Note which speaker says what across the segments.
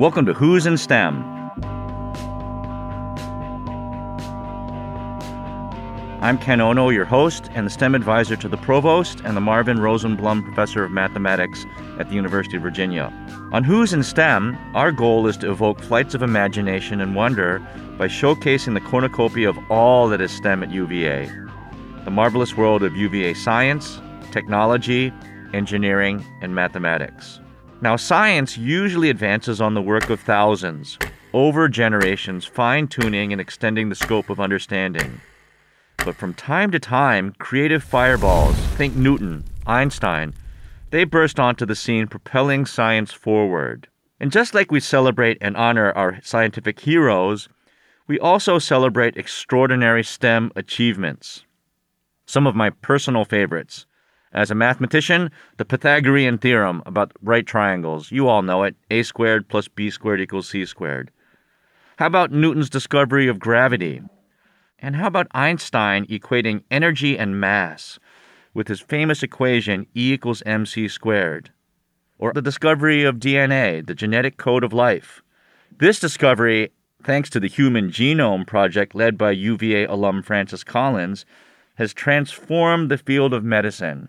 Speaker 1: Welcome to Hoos in STEM. I'm Ken Ono, your host and the STEM advisor to the provost and the Marvin Rosenblum Professor of Mathematics at the University of Virginia. On Hoos in STEM, our goal is to evoke flights of imagination and wonder by showcasing the cornucopia of all that is STEM at UVA. The marvelous world of UVA science, technology, engineering, and mathematics. Now, science usually advances on the work of thousands, over generations, fine tuning and extending the scope of understanding. But from time to time, creative fireballs, think Newton, Einstein, they burst onto the scene, propelling science forward. And just like we celebrate and honor our scientific heroes, we also celebrate extraordinary STEM achievements. Some of my personal favorites. As a mathematician, the Pythagorean theorem about right triangles. You all know it a squared plus b squared equals c squared. How about Newton's discovery of gravity? And how about Einstein equating energy and mass with his famous equation E equals mc squared? Or the discovery of DNA, the genetic code of life. This discovery, thanks to the Human Genome Project led by UVA alum Francis Collins, has transformed the field of medicine.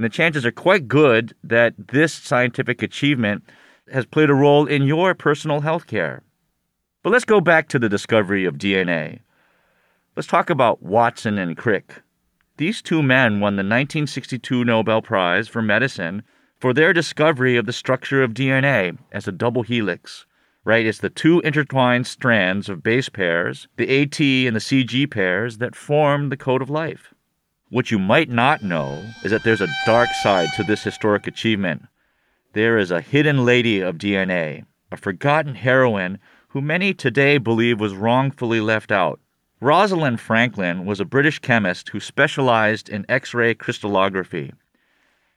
Speaker 1: And the chances are quite good that this scientific achievement has played a role in your personal health care. But let's go back to the discovery of DNA. Let's talk about Watson and Crick. These two men won the 1962 Nobel Prize for Medicine for their discovery of the structure of DNA as a double helix. Right? It's the two intertwined strands of base pairs, the AT and the CG pairs, that form the code of life. What you might not know is that there's a dark side to this historic achievement. There is a hidden lady of DNA, a forgotten heroine who many today believe was wrongfully left out. Rosalind Franklin was a British chemist who specialized in X ray crystallography.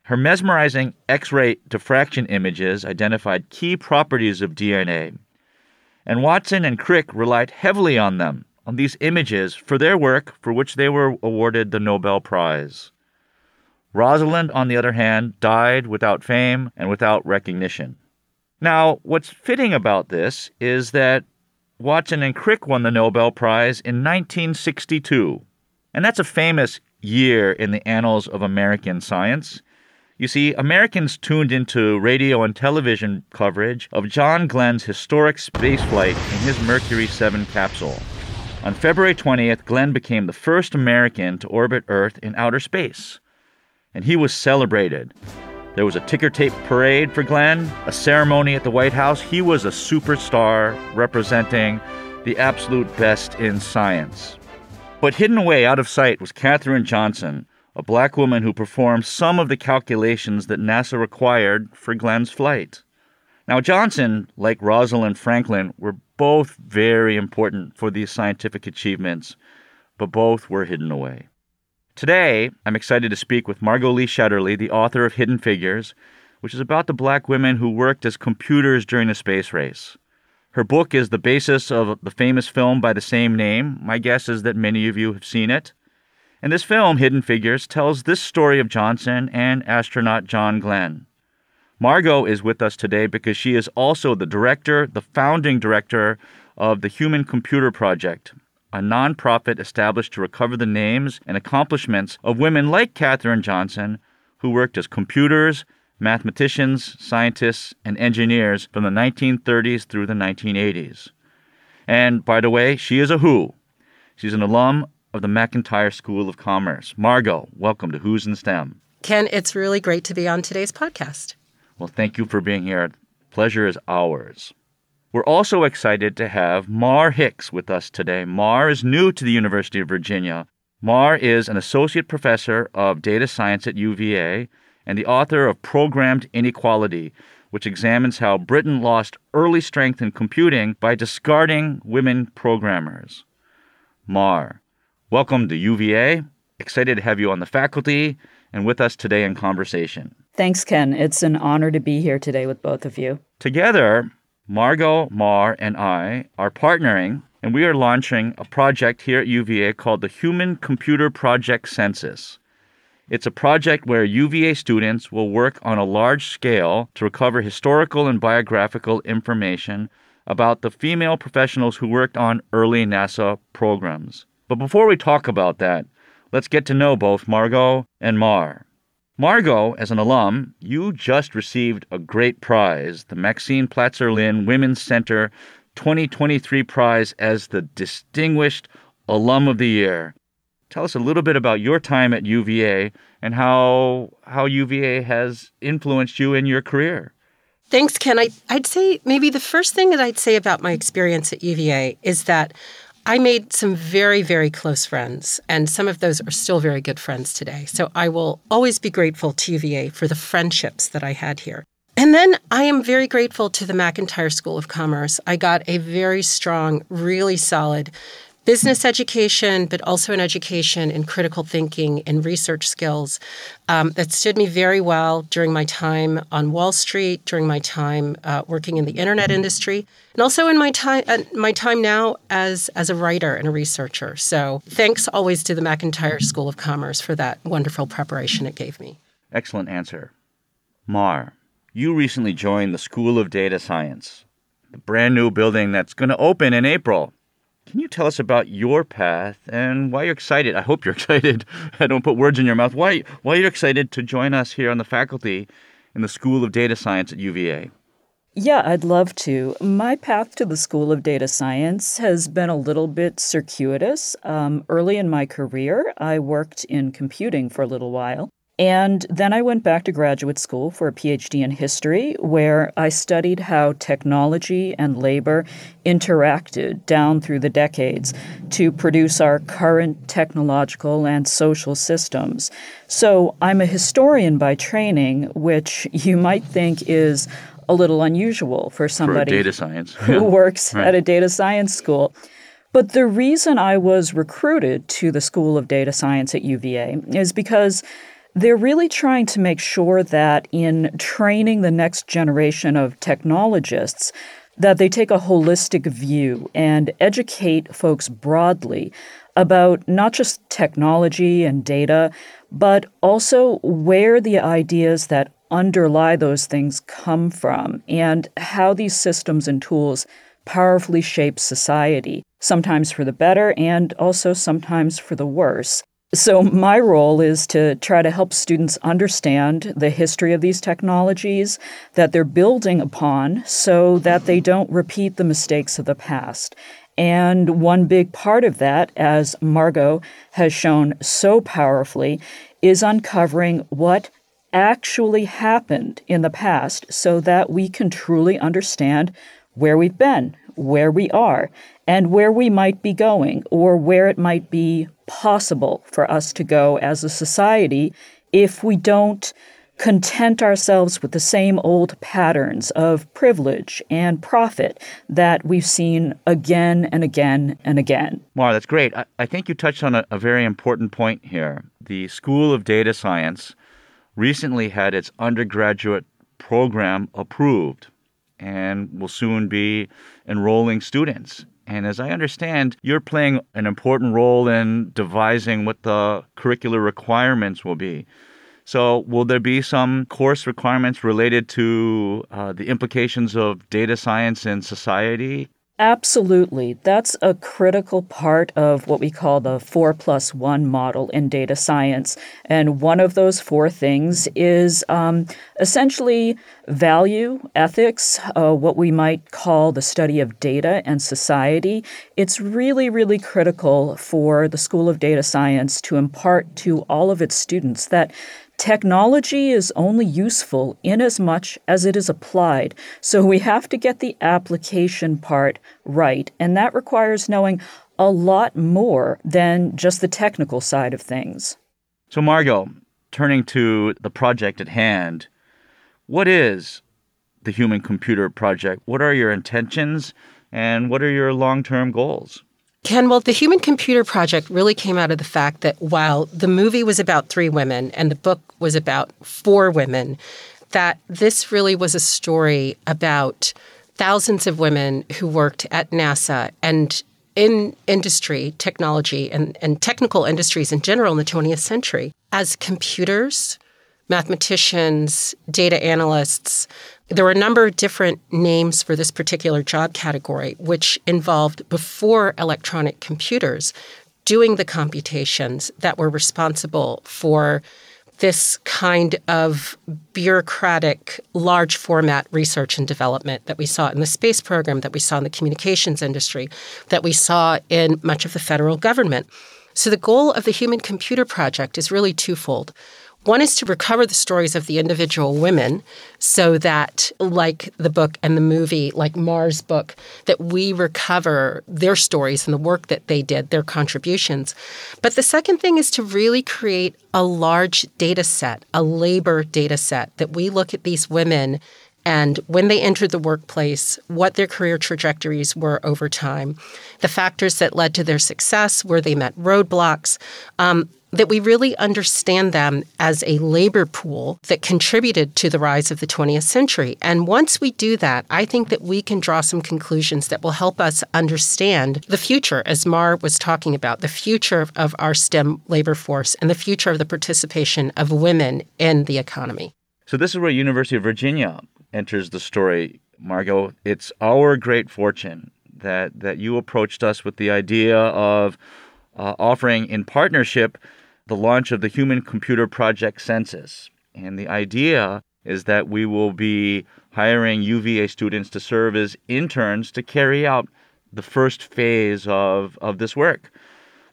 Speaker 1: Her mesmerizing X ray diffraction images identified key properties of DNA, and Watson and Crick relied heavily on them, on these images, for their work for which they were awarded the Nobel Prize. Rosalind, on the other hand, died without fame and without recognition. Now, what's fitting about this is that Watson and Crick won the Nobel Prize in 1962. And that's a famous year in the annals of American science. You see, Americans tuned into radio and television coverage of John Glenn's historic spaceflight in his Mercury 7 capsule. On February 20th, Glenn became the first American to orbit Earth in outer space. And he was celebrated. There was a ticker tape parade for Glenn, a ceremony at the White House. He was a superstar representing the absolute best in science. But hidden away out of sight was Katherine Johnson, a black woman who performed some of the calculations that NASA required for Glenn's flight. Now, Johnson, like Rosalind Franklin, were both very important for these scientific achievements, but both were hidden away. Today, I'm excited to speak with Margot Lee Shetterly, the author of Hidden Figures, which is about the black women who worked as computers during the space race. Her book is the basis of the famous film by the same name. My guess is that many of you have seen it. And this film, Hidden Figures, tells this story of Johnson and astronaut John Glenn. Margot is with us today because she is also the director, the founding director of the Human Computer Project, a nonprofit established to recover the names and accomplishments of women like Katherine Johnson, who worked as computers, mathematicians, scientists, and engineers from the 1930s through the 1980s. And by the way, she is a Hoo. She's an alum of the McIntire School of Commerce. Margot, welcome to Hoos in STEM.
Speaker 2: Ken, it's really great to be on today's podcast.
Speaker 1: Well, thank you for being here. Pleasure is ours. We're also excited to have Mar Hicks with us today. Mar is new to the University of Virginia. Mar is an associate professor of data science at UVA and the author of Programmed Inequality, which examines how Britain lost early strength in computing by discarding women programmers. Mar, welcome to UVA. Excited to have you on the faculty and with us today in conversation.
Speaker 3: Thanks, Ken. It's an honor to be here today with both of you.
Speaker 1: Together, Margot, Mar, and I are partnering, and we are launching a project here at UVA called the Human Computer Project Census. It's a project where UVA students will work on a large scale to recover historical and biographical information about the female professionals who worked on early NASA programs. But before we talk about that, let's get to know both Margot and Mar. Margot, as an alum, you just received a great prize, the Maxine Platzer Lynn Women's Center 2023 prize as the Distinguished Alum of the Year. Tell us a little bit about your time at UVA and how how UVA has influenced you in your career.
Speaker 2: Thanks, Ken. I, I'd say maybe the first thing that I'd say about my experience at UVA is that I made some very, very close friends, and some of those are still very good friends today. So I will always be grateful to UVA for the friendships that I had here. And then I am very grateful to the McIntire School of Commerce. I got a very strong, really solid business education, but also an education in critical thinking and research skills um, that stood me very well during my time on Wall Street, during my time uh, working in the internet industry, and also in my time uh, my time now as as a writer and a researcher. So thanks always to the McIntire School of Commerce for that wonderful preparation it gave me.
Speaker 1: Excellent answer, Mar. You recently joined the School of Data Science, the brand new building that's going to open in April. Can you tell us about your path and why you're excited? I hope you're excited. I don't put words in your mouth. Why why you're excited to join us here on the faculty in the School of Data Science at UVA?
Speaker 3: Yeah, I'd love to. My path to the School of Data Science has been a little bit circuitous. Um, early in my career, I worked in computing for a little while. And then I went back to graduate school for a PhD in history, where I studied how technology and labor interacted down through the decades to produce our current technological and social systems. So I'm a historian by training, which you might think is a little unusual for somebody
Speaker 1: for data science.
Speaker 3: who works right. at a data science school. But the reason I was recruited to the School of Data Science at UVA is because they're really trying to make sure that in training the next generation of technologists, that they take a holistic view and educate folks broadly about not just technology and data, but also where the ideas that underlie those things come from and how these systems and tools powerfully shape society, sometimes for the better and also sometimes for the worse. So, my role is to try to help students understand the history of these technologies that they're building upon so that they don't repeat the mistakes of the past. And one big part of that, as Margot has shown so powerfully, is uncovering what actually happened in the past so that we can truly understand where we've been, where we are, and where we might be going, or where it might be possible for us to go as a society if we don't content ourselves with the same old patterns of privilege and profit that we've seen again and again and again.
Speaker 1: Mar, that's great. I, I think you touched on a, a very important point here. The School of Data Science recently had its undergraduate program approved and will soon be enrolling students. And as I understand, you're playing an important role in devising what the curricular requirements will be. So, will there be some course requirements related to uh, the implications of data science in society?
Speaker 3: Absolutely. That's a critical part of what we call the four plus one model in data science. And one of those four things is um, essentially value, ethics, uh, what we might call the study of data and society. It's really, really critical for the School of Data Science to impart to all of its students that Technology is only useful in as much as it is applied, so we have to get the application part right, and that requires knowing a lot more than just the technical side of things.
Speaker 1: So, Margot, turning to the project at hand, what is the Human Computer Project? What are your intentions and what are your long term goals?
Speaker 2: Ken, well, the Human Computer Project really came out of the fact that while the movie was about three women and the book was about four women, that this really was a story about thousands of women who worked at NASA and in industry, technology, and, and technical industries in general in the 20th century as computers, mathematicians, data analysts. There were a number of different names for this particular job category, which involved before electronic computers doing the computations that were responsible for this kind of bureaucratic, large format research and development that we saw in the space program, that we saw in the communications industry, that we saw in much of the federal government. So, the goal of the Human Computer Project is really twofold. One is to recover the stories of the individual women so that, like the book and the movie, like Mar's book, that we recover their stories and the work that they did, their contributions. But the second thing is to really create a large data set, a labor data set, that we look at these women and when they entered the workplace, what their career trajectories were over time, the factors that led to their success, where they met roadblocks, um, that we really understand them as a labor pool that contributed to the rise of the 20th century. And once we do that, I think that we can draw some conclusions that will help us understand the future, as Mar was talking about, the future of, our STEM labor force and the future of the participation of women in the economy.
Speaker 1: So this is where University of Virginia enters the story, Margot. It's our great fortune that that you approached us with the idea of uh, offering in partnership the launch of the Human Computer Project Census. And the idea is that we will be hiring UVA students to serve as interns to carry out the first phase of, of this work.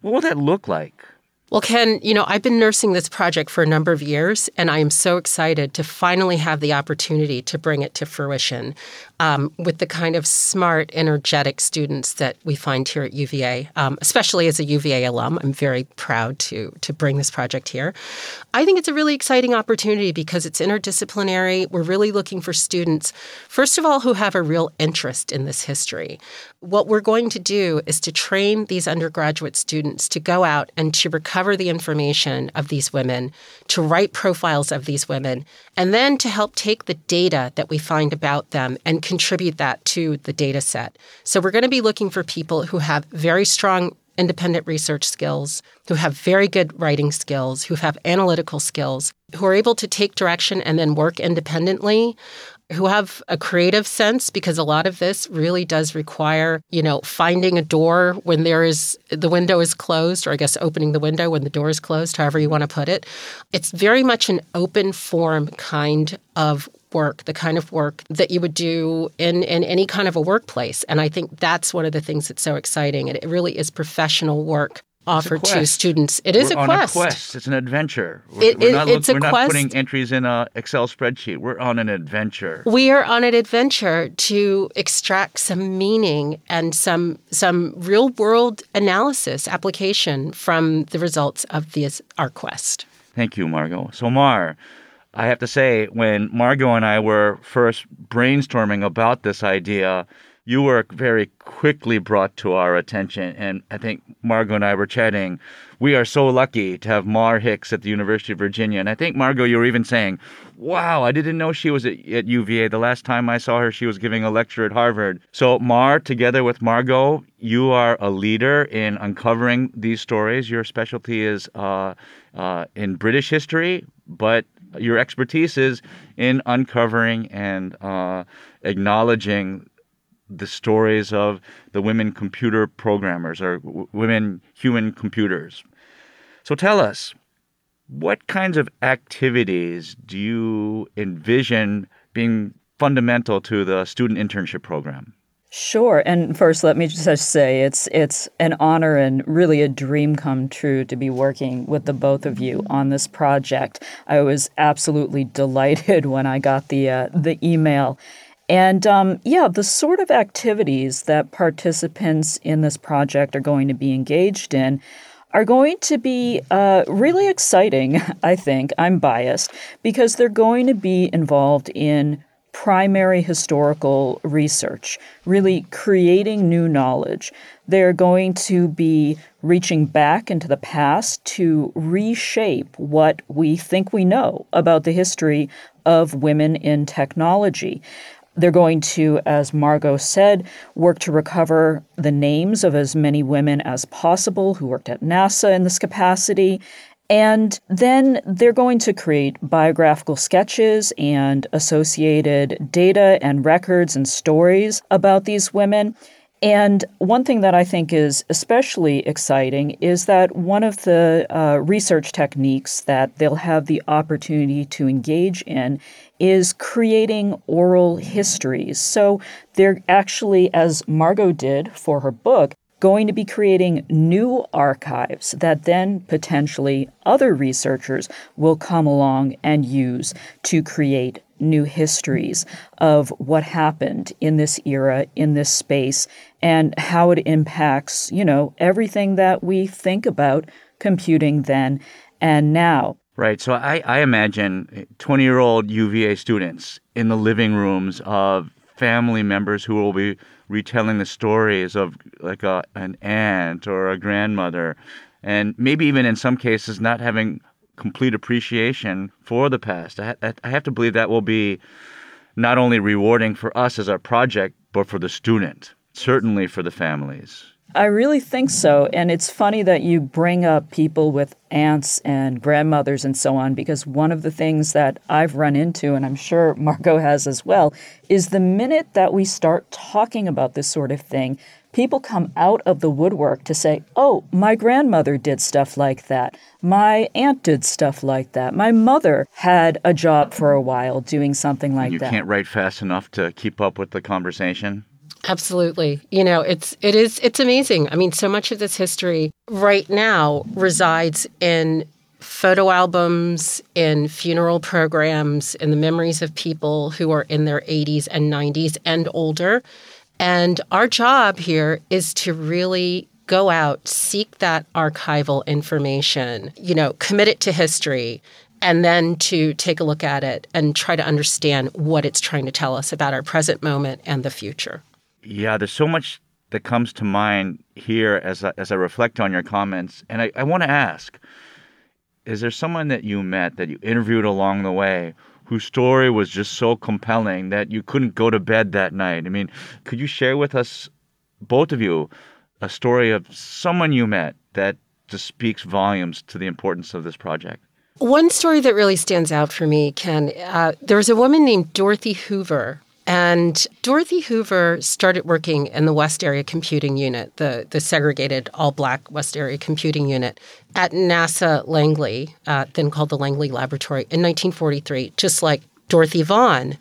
Speaker 1: What will that look like?
Speaker 2: Well, Ken, you know, I've been nursing this project for a number of years, and I am so excited to finally have the opportunity to bring it to fruition um, with the kind of smart, energetic students that we find here at UVA. Um, especially as a UVA alum, I'm very proud to to bring this project here. I think it's a really exciting opportunity because it's interdisciplinary. We're really looking for students, first of all, who have a real interest in this history. What we're going to do is to train these undergraduate students to go out and to recover uncover the information of these women, to write profiles of these women, and then to help take the data that we find about them and contribute that to the data set. So we're going to be looking for people who have very strong independent research skills, who have very good writing skills, who have analytical skills, who are able to take direction and then work independently, who have a creative sense because a lot of this really does require, you know, finding a door when there is the window is closed, or I guess opening the window when the door is closed, however you want to put it. It's very much an open form kind of work, the kind of work that you would do in, in any kind of a workplace. And I think that's one of the things that's so exciting. And it really is professional work offered to students. It is
Speaker 1: we're
Speaker 2: a quest.
Speaker 1: On a quest. It's an adventure.
Speaker 2: We're, it, we're not, it's
Speaker 1: we're
Speaker 2: a
Speaker 1: not
Speaker 2: quest.
Speaker 1: putting entries in a Excel spreadsheet. We're on an adventure.
Speaker 2: We are on an adventure to extract some meaning and some some real world analysis application from the results of this our quest.
Speaker 1: Thank you, Margot. So Mar, I have to say, when Margot and I were first brainstorming about this idea, you were very quickly brought to our attention. And I think Margot and I were chatting. We are so lucky to have Mar Hicks at the University of Virginia. And I think, Margot, you were even saying, wow, I didn't know she was at, at UVA. The last time I saw her, she was giving a lecture at Harvard. So, Mar, together with Margot, you are a leader in uncovering these stories. Your specialty is uh, uh, in British history, but your expertise is in uncovering and uh, acknowledging the stories of the women computer programmers or w- women human computers. So tell us, what kinds of activities do you envision being fundamental to the student internship program?
Speaker 3: Sure. And first, let me just say it's it's an honor and really a dream come true to be working with the both of you on this project. I was absolutely delighted when I got the uh, the email and um, yeah, the sort of activities that participants in this project are going to be engaged in are going to be uh, really exciting, I think. I'm biased because they're going to be involved in primary historical research, really creating new knowledge. They're going to be reaching back into the past to reshape what we think we know about the history of women in technology. They're going to, as Margot said, work to recover the names of as many women as possible who worked at NASA in this capacity. And then they're going to create biographical sketches and associated data and records and stories about these women. And one thing that I think is especially exciting is that one of the uh, research techniques that they'll have the opportunity to engage in is creating oral histories. So they're actually, as Margot did for her book, going to be creating new archives that then potentially other researchers will come along and use to create new histories of what happened in this era, in this space, and how it impacts, you know, everything that we think about computing then and now.
Speaker 1: Right. So I, I imagine 20 year old UVA students in the living rooms of family members who will be retelling the stories of like a, an aunt or a grandmother, and maybe even in some cases not having complete appreciation for the past. I, I have to believe that will be not only rewarding for us as our project, but for the student, certainly for the families.
Speaker 3: I really think so. And it's funny that you bring up people with aunts and grandmothers and so on, because one of the things that I've run into, and I'm sure Margot has as well, is the minute that we start talking about this sort of thing, people come out of the woodwork to say, oh, my grandmother did stuff like that. My aunt did stuff like that. My mother had a job for a while doing something like
Speaker 1: you
Speaker 3: that.
Speaker 1: You can't write fast enough to keep up with the conversation.
Speaker 2: Absolutely. You know, it's it is it's amazing. I mean, so much of this history right now resides in photo albums, in funeral programs, in the memories of people who are in their 80s and 90s and older and our job here is to really go out, seek that archival information, you know, commit it to history, and then to take a look at it and try to understand what it's trying to tell us about our present moment and the future.
Speaker 1: Yeah, there's so much that comes to mind here as I, as I reflect on your comments. And I, I want to ask is there someone that you met that you interviewed along the way whose story was just so compelling that you couldn't go to bed that night. I mean, could you share with us, both of you, a story of someone you met that just speaks volumes to the importance of this project?
Speaker 2: One story that really stands out for me, Ken, uh, there was a woman named Dorothy Hoover and Dorothy Hoover started working in the West Area Computing Unit, the, the segregated all black West Area Computing Unit at NASA Langley, uh, then called the Langley Laboratory, in 1943, just like Dorothy Vaughan.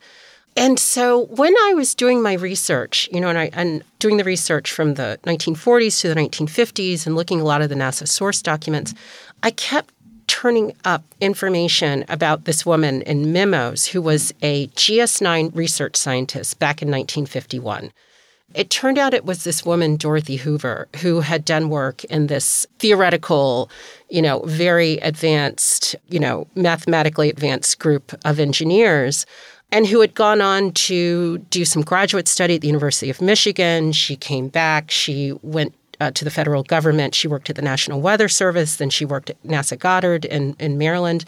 Speaker 2: And so when I was doing my research, you know, and I and doing the research from the 1940s to the 1950s and looking a lot of the NASA source documents, I kept turning up information about this woman in memos who was a GS9 research scientist back in 1951. It turned out it was this woman, Dorothy Hoover, who had done work in this theoretical, you know, very advanced, you know, mathematically advanced group of engineers and who had gone on to do some graduate study at the University of Michigan. She came back. She went uh, to the federal government. She worked at the National Weather Service. Then she worked at NASA Goddard in, in Maryland.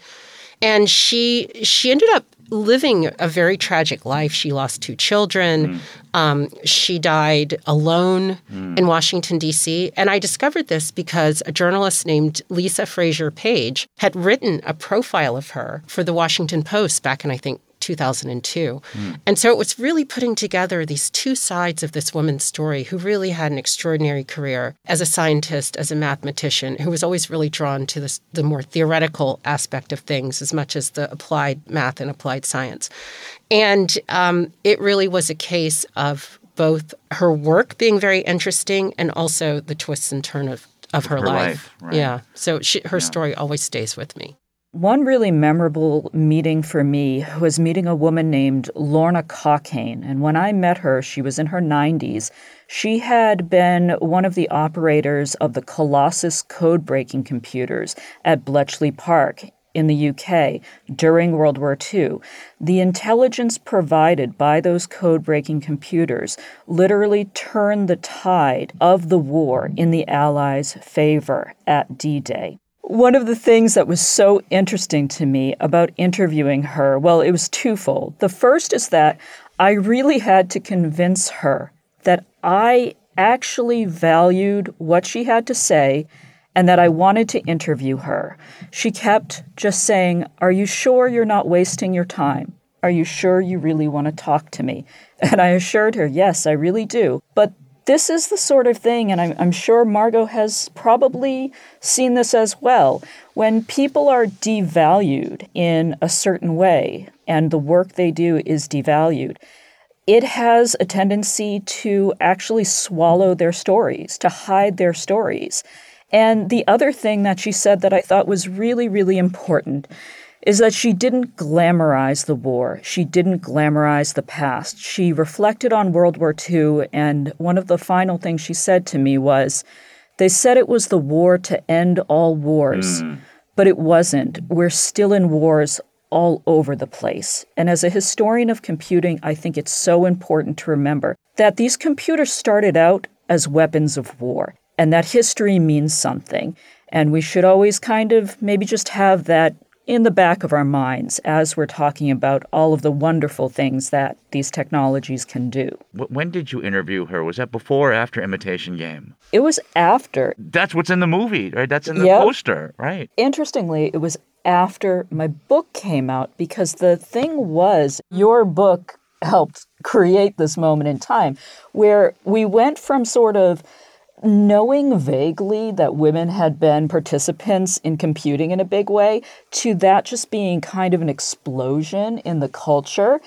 Speaker 2: And she she ended up living a very tragic life. She lost two children. Mm. Um, she died alone mm. in Washington, D.C. And I discovered this because a journalist named Lisa Frazier Page had written a profile of her for the Washington Post back in, I think, 2002. Mm. And so it was really putting together these two sides of this woman's story who really had an extraordinary career as a scientist, as a mathematician, who was always really drawn to this, the more theoretical aspect of things as much as the applied math and applied science. And um, it really was a case of both her work being very interesting and also the twists and turns of, of her,
Speaker 1: her
Speaker 2: life.
Speaker 1: life right.
Speaker 2: Yeah. So she, her
Speaker 1: yeah.
Speaker 2: story always stays with me.
Speaker 3: One really memorable meeting for me was meeting a woman named Lorna Cockayne. And when I met her, she was in her 90s. She had been one of the operators of the Colossus code breaking computers at Bletchley Park in the UK during World War II. The intelligence provided by those code breaking computers literally turned the tide of the war in the Allies' favor at D Day. One of the things that was so interesting to me about interviewing her, well, it was twofold. The first is that I really had to convince her that I actually valued what she had to say and that I wanted to interview her. She kept just saying, Are you sure you're not wasting your time? Are you sure you really want to talk to me? And I assured her, Yes, I really do. But this is the sort of thing, and I'm, I'm, sure Margot has probably seen this as well. When people are devalued in a certain way and the work they do is devalued, it has a tendency to actually swallow their stories, to hide their stories. And the other thing that she said that I thought was really, really important is that she didn't glamorize the war. She didn't glamorize the past. She reflected on World War II, and one of the final things she said to me was, They said it was the war to end all wars, mm. but it wasn't. We're still in wars all over the place. And as a historian of computing, I think it's so important to remember that these computers started out as weapons of war and that history means something. And we should always kind of maybe just have that in the back of our minds as we're talking about all of the wonderful things that these technologies can do.
Speaker 1: When did you interview her? Was that before or after Imitation Game?
Speaker 3: It was after.
Speaker 1: That's what's in the movie, right? That's in the yep. poster, right?
Speaker 3: Interestingly, it was after my book came out because the thing was, your book helped create this moment in time where we went from sort of knowing vaguely that women had been participants in computing in a big way to that just being kind of an explosion in the culture.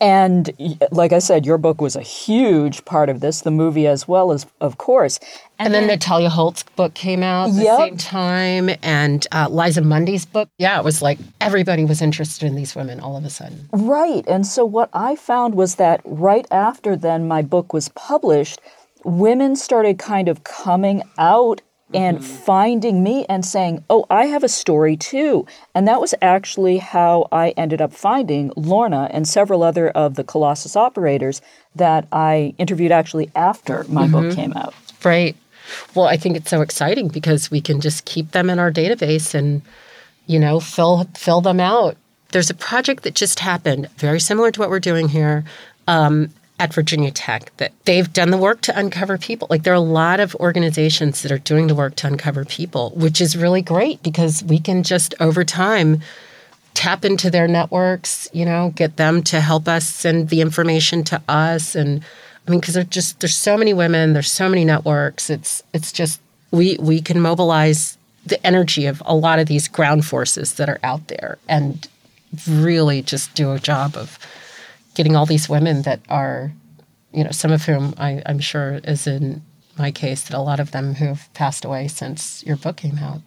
Speaker 3: And like I said, your book was a huge part of this, the movie as well as, of course.
Speaker 2: And, and then, then Nathalia Holt's book came out at yep. the same time, and uh, Liza Mundy's book. Yeah, it was like everybody was interested in these women all of a sudden.
Speaker 3: Right. And so what I found was that right after then my book was published, women started kind of coming out and mm-hmm. finding me and saying, Oh, I have a story too. And that was actually how I ended up finding Lorna and several other of the Colossus operators that I interviewed actually after my mm-hmm. book came out.
Speaker 2: Right. Well, I think it's so exciting because we can just keep them in our database and, you know, fill fill them out. There's a project that just happened, very similar to what we're doing here. Um, at Virginia Tech that they've done the work to uncover people. Like there are a lot of organizations that are doing the work to uncover people, which is really great because we can just over time tap into their networks, you know, get them to help us send the information to us and I mean because there's just there's so many women, there's so many networks. It's it's just we we can mobilize the energy of a lot of these ground forces that are out there and really just do a job of getting all these women that are, you know, some of whom I, I'm sure is in my case that a lot of them who have passed away since your book came out,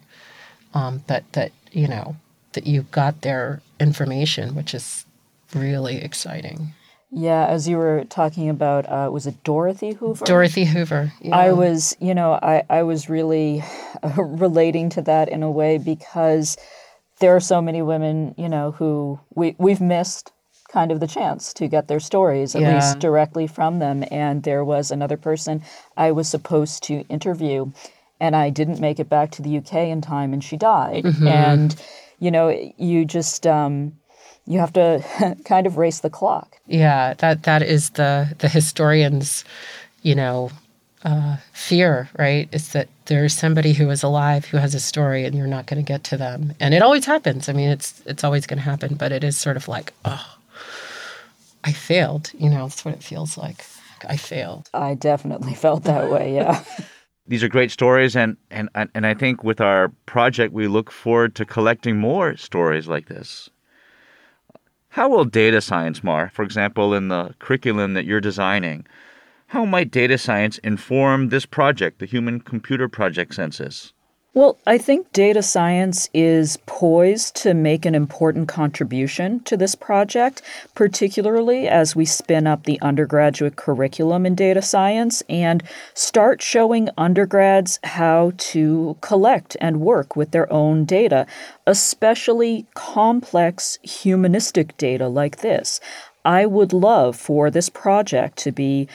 Speaker 2: um, but that you know that you got their information, which is really exciting.
Speaker 3: Yeah, as you were talking about, uh, was it Dorothy Hoover?
Speaker 2: Dorothy Hoover.
Speaker 3: Yeah. I was, you know, I, I was really uh, relating to that in a way because there are so many women, you know, who we, we've missed kind of the chance to get their stories, at yeah. least directly from them. And there was another person I was supposed to interview, and I didn't make it back to the UK in time, and she died. Mm-hmm. And, you know, you just. Um, you have to kind of race the clock.
Speaker 2: Yeah, that that is the the historian's, you know, uh, fear, right? Is that there's somebody who is alive who has a story, and you're not going to get to them, and it always happens. I mean, it's it's always going to happen, but it is sort of like, oh, I failed. You know, that's what it feels like. I failed.
Speaker 3: I definitely felt that way. Yeah.
Speaker 1: These are great stories, and, and and I think with our project, we look forward to collecting more stories like this. How will data science, Mar, for example, in the curriculum that you're designing, how might data science inform this project, the Human Computer Project Census?
Speaker 3: Well, I think data science is poised to make an important contribution to this project, particularly as we spin up the undergraduate curriculum in data science and start showing undergrads how to collect and work with their own data, especially complex humanistic data like this. I would love for this project to be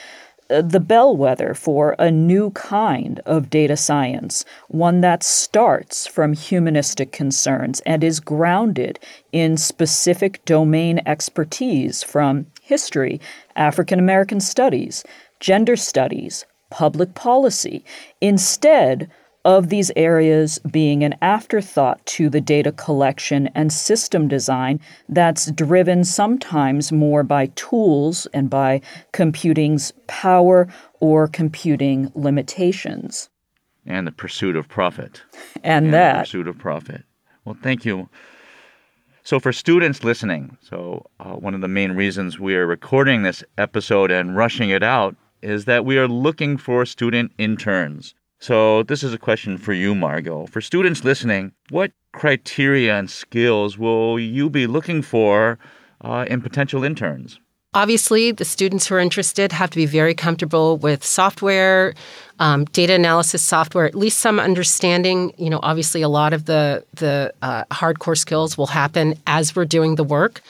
Speaker 3: the bellwether for a new kind of data science, one that starts from humanistic concerns and is grounded in specific domain expertise from history, African American studies, gender studies, public policy, instead of these areas being an afterthought to the data collection and system design that's driven sometimes more by tools and by computing's power or computing limitations.
Speaker 1: And the pursuit of profit.
Speaker 3: And,
Speaker 1: and
Speaker 3: that.
Speaker 1: pursuit of profit. Well, thank you. So, for students listening, so uh, one of the main reasons we are recording this episode and rushing it out is that we are looking for student interns. So, this is a question for you, Margot. For students listening, what criteria and skills will you be looking for uh, in potential interns?
Speaker 2: Obviously, the students who are interested have to be very comfortable with software, um, data analysis software, at least some understanding. You know, obviously, a lot of the the uh, hardcore skills will happen as we're doing the work.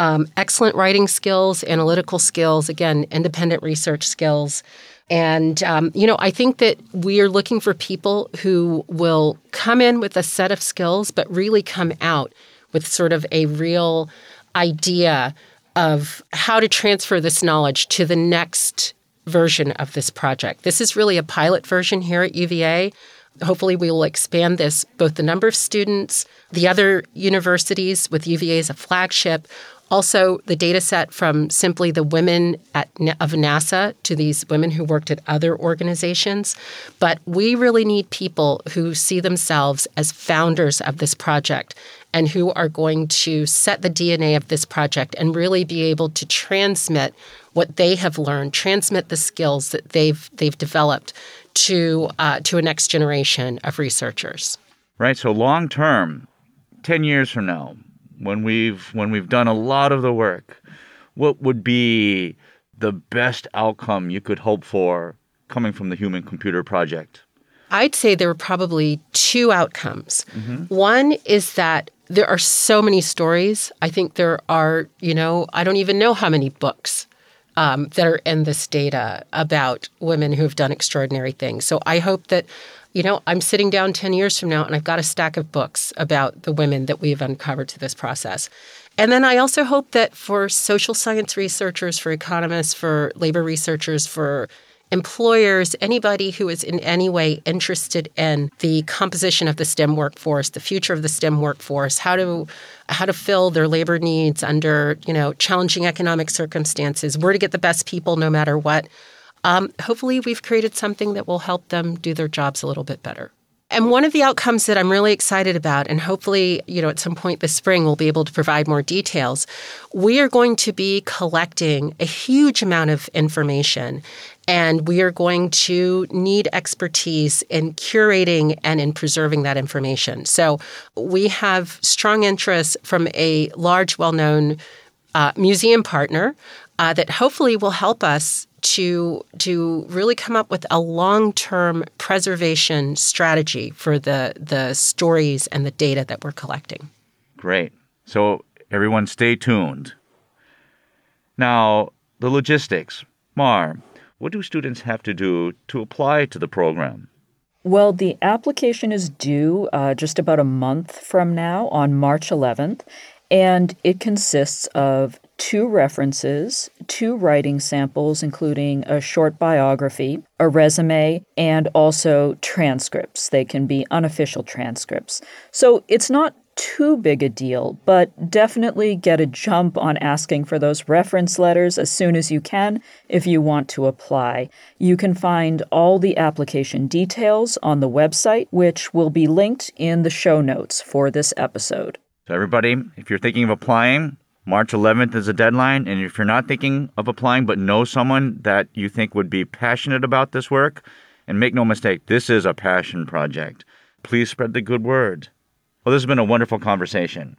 Speaker 2: Um, excellent writing skills, analytical skills, again, independent research skills. And, um, you know, I think that we are looking for people who will come in with a set of skills, but really come out with sort of a real idea of how to transfer this knowledge to the next version of this project. This is really a pilot version here at UVA. Hopefully, we will expand this, both the number of students, the other universities with UVA as a flagship, also, the data set from simply the women at, of NASA to these women who worked at other organizations. But we really need people who see themselves as founders of this project and who are going to set the DNA of this project and really be able to transmit what they have learned, transmit the skills that they've they've developed to uh, to a next generation of researchers.
Speaker 1: Right. So long term, ten years from now, when we've when we've done a lot of the work, what would be the best outcome you could hope for coming from the Human Computer Project?
Speaker 2: I'd say there are probably two outcomes. Mm-hmm. One is that there are so many stories. I think there are, you know, I don't even know how many books um, that are in this data about women who have done extraordinary things. So I hope that you know, I'm sitting down 10 years from now and I've got a stack of books about the women that we've uncovered through this process. And then I also hope that for social science researchers, for economists, for labor researchers, for employers, anybody who is in any way interested in the composition of the STEM workforce, the future of the STEM workforce, how to how to fill their labor needs under, you know, challenging economic circumstances, where to get the best people no matter what um, hopefully we've created something that will help them do their jobs a little bit better. And one of the outcomes that I'm really excited about, and hopefully, you know, at some point this spring we'll be able to provide more details, we are going to be collecting a huge amount of information. And we are going to need expertise in curating and in preserving that information. So we have strong interest from a large, well known uh, museum partner uh, that hopefully will help us to to really come up with a long-term preservation strategy for the the stories and the data that we're collecting.
Speaker 1: Great. So everyone stay tuned. Now, the logistics. Mar, what do students have to do to apply to the program?
Speaker 3: Well, the application is due uh, just about a month from now on March 11th, and it consists of two references, two writing samples, including a short biography, a resume, and also transcripts. They can be unofficial transcripts. So it's not too big a deal, but definitely get a jump on asking for those reference letters as soon as you can if you want to apply. You can find all the application details on the website, which will be linked in the show notes for this episode.
Speaker 1: So, everybody, if you're thinking of applying, March 11th is a deadline. And if you're not thinking of applying but know someone that you think would be passionate about this work, and make no mistake, this is a passion project, please spread the good word. Well, this has been a wonderful conversation.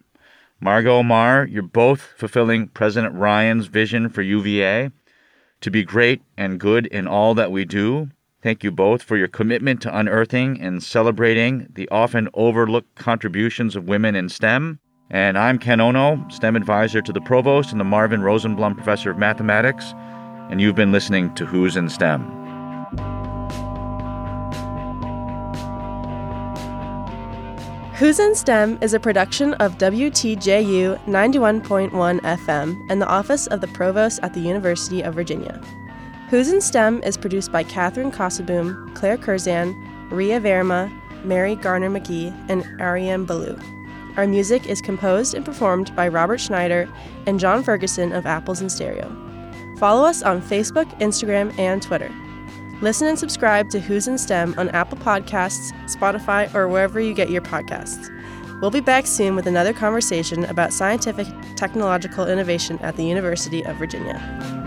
Speaker 1: Margot Mar, you're both fulfilling President Ryan's vision for UVA to be great and good in all that we do. Thank you both for your commitment to unearthing and celebrating the often overlooked contributions of women in STEM. And I'm Ken Ono, STEM advisor to the provost and the Marvin Rosenblum Professor of Mathematics. And you've been listening to Hoos in STEM.
Speaker 4: Hoos in STEM is a production of WTJU 91.1 FM and the Office of the Provost at the University of Virginia. Hoos in STEM is produced by Catherine Kossaboom, Claire Curzan, Ria Verma, Mary Garner McGee, and Ariane Ballou. Our music is composed and performed by Robert Schneider and John Ferguson of Apples in Stereo. Follow us on Facebook, Instagram, and Twitter. Listen and subscribe to Hoos in STEM on Apple Podcasts, Spotify, or wherever you get your podcasts. We'll be back soon with another conversation about scientific technological innovation at the University of Virginia.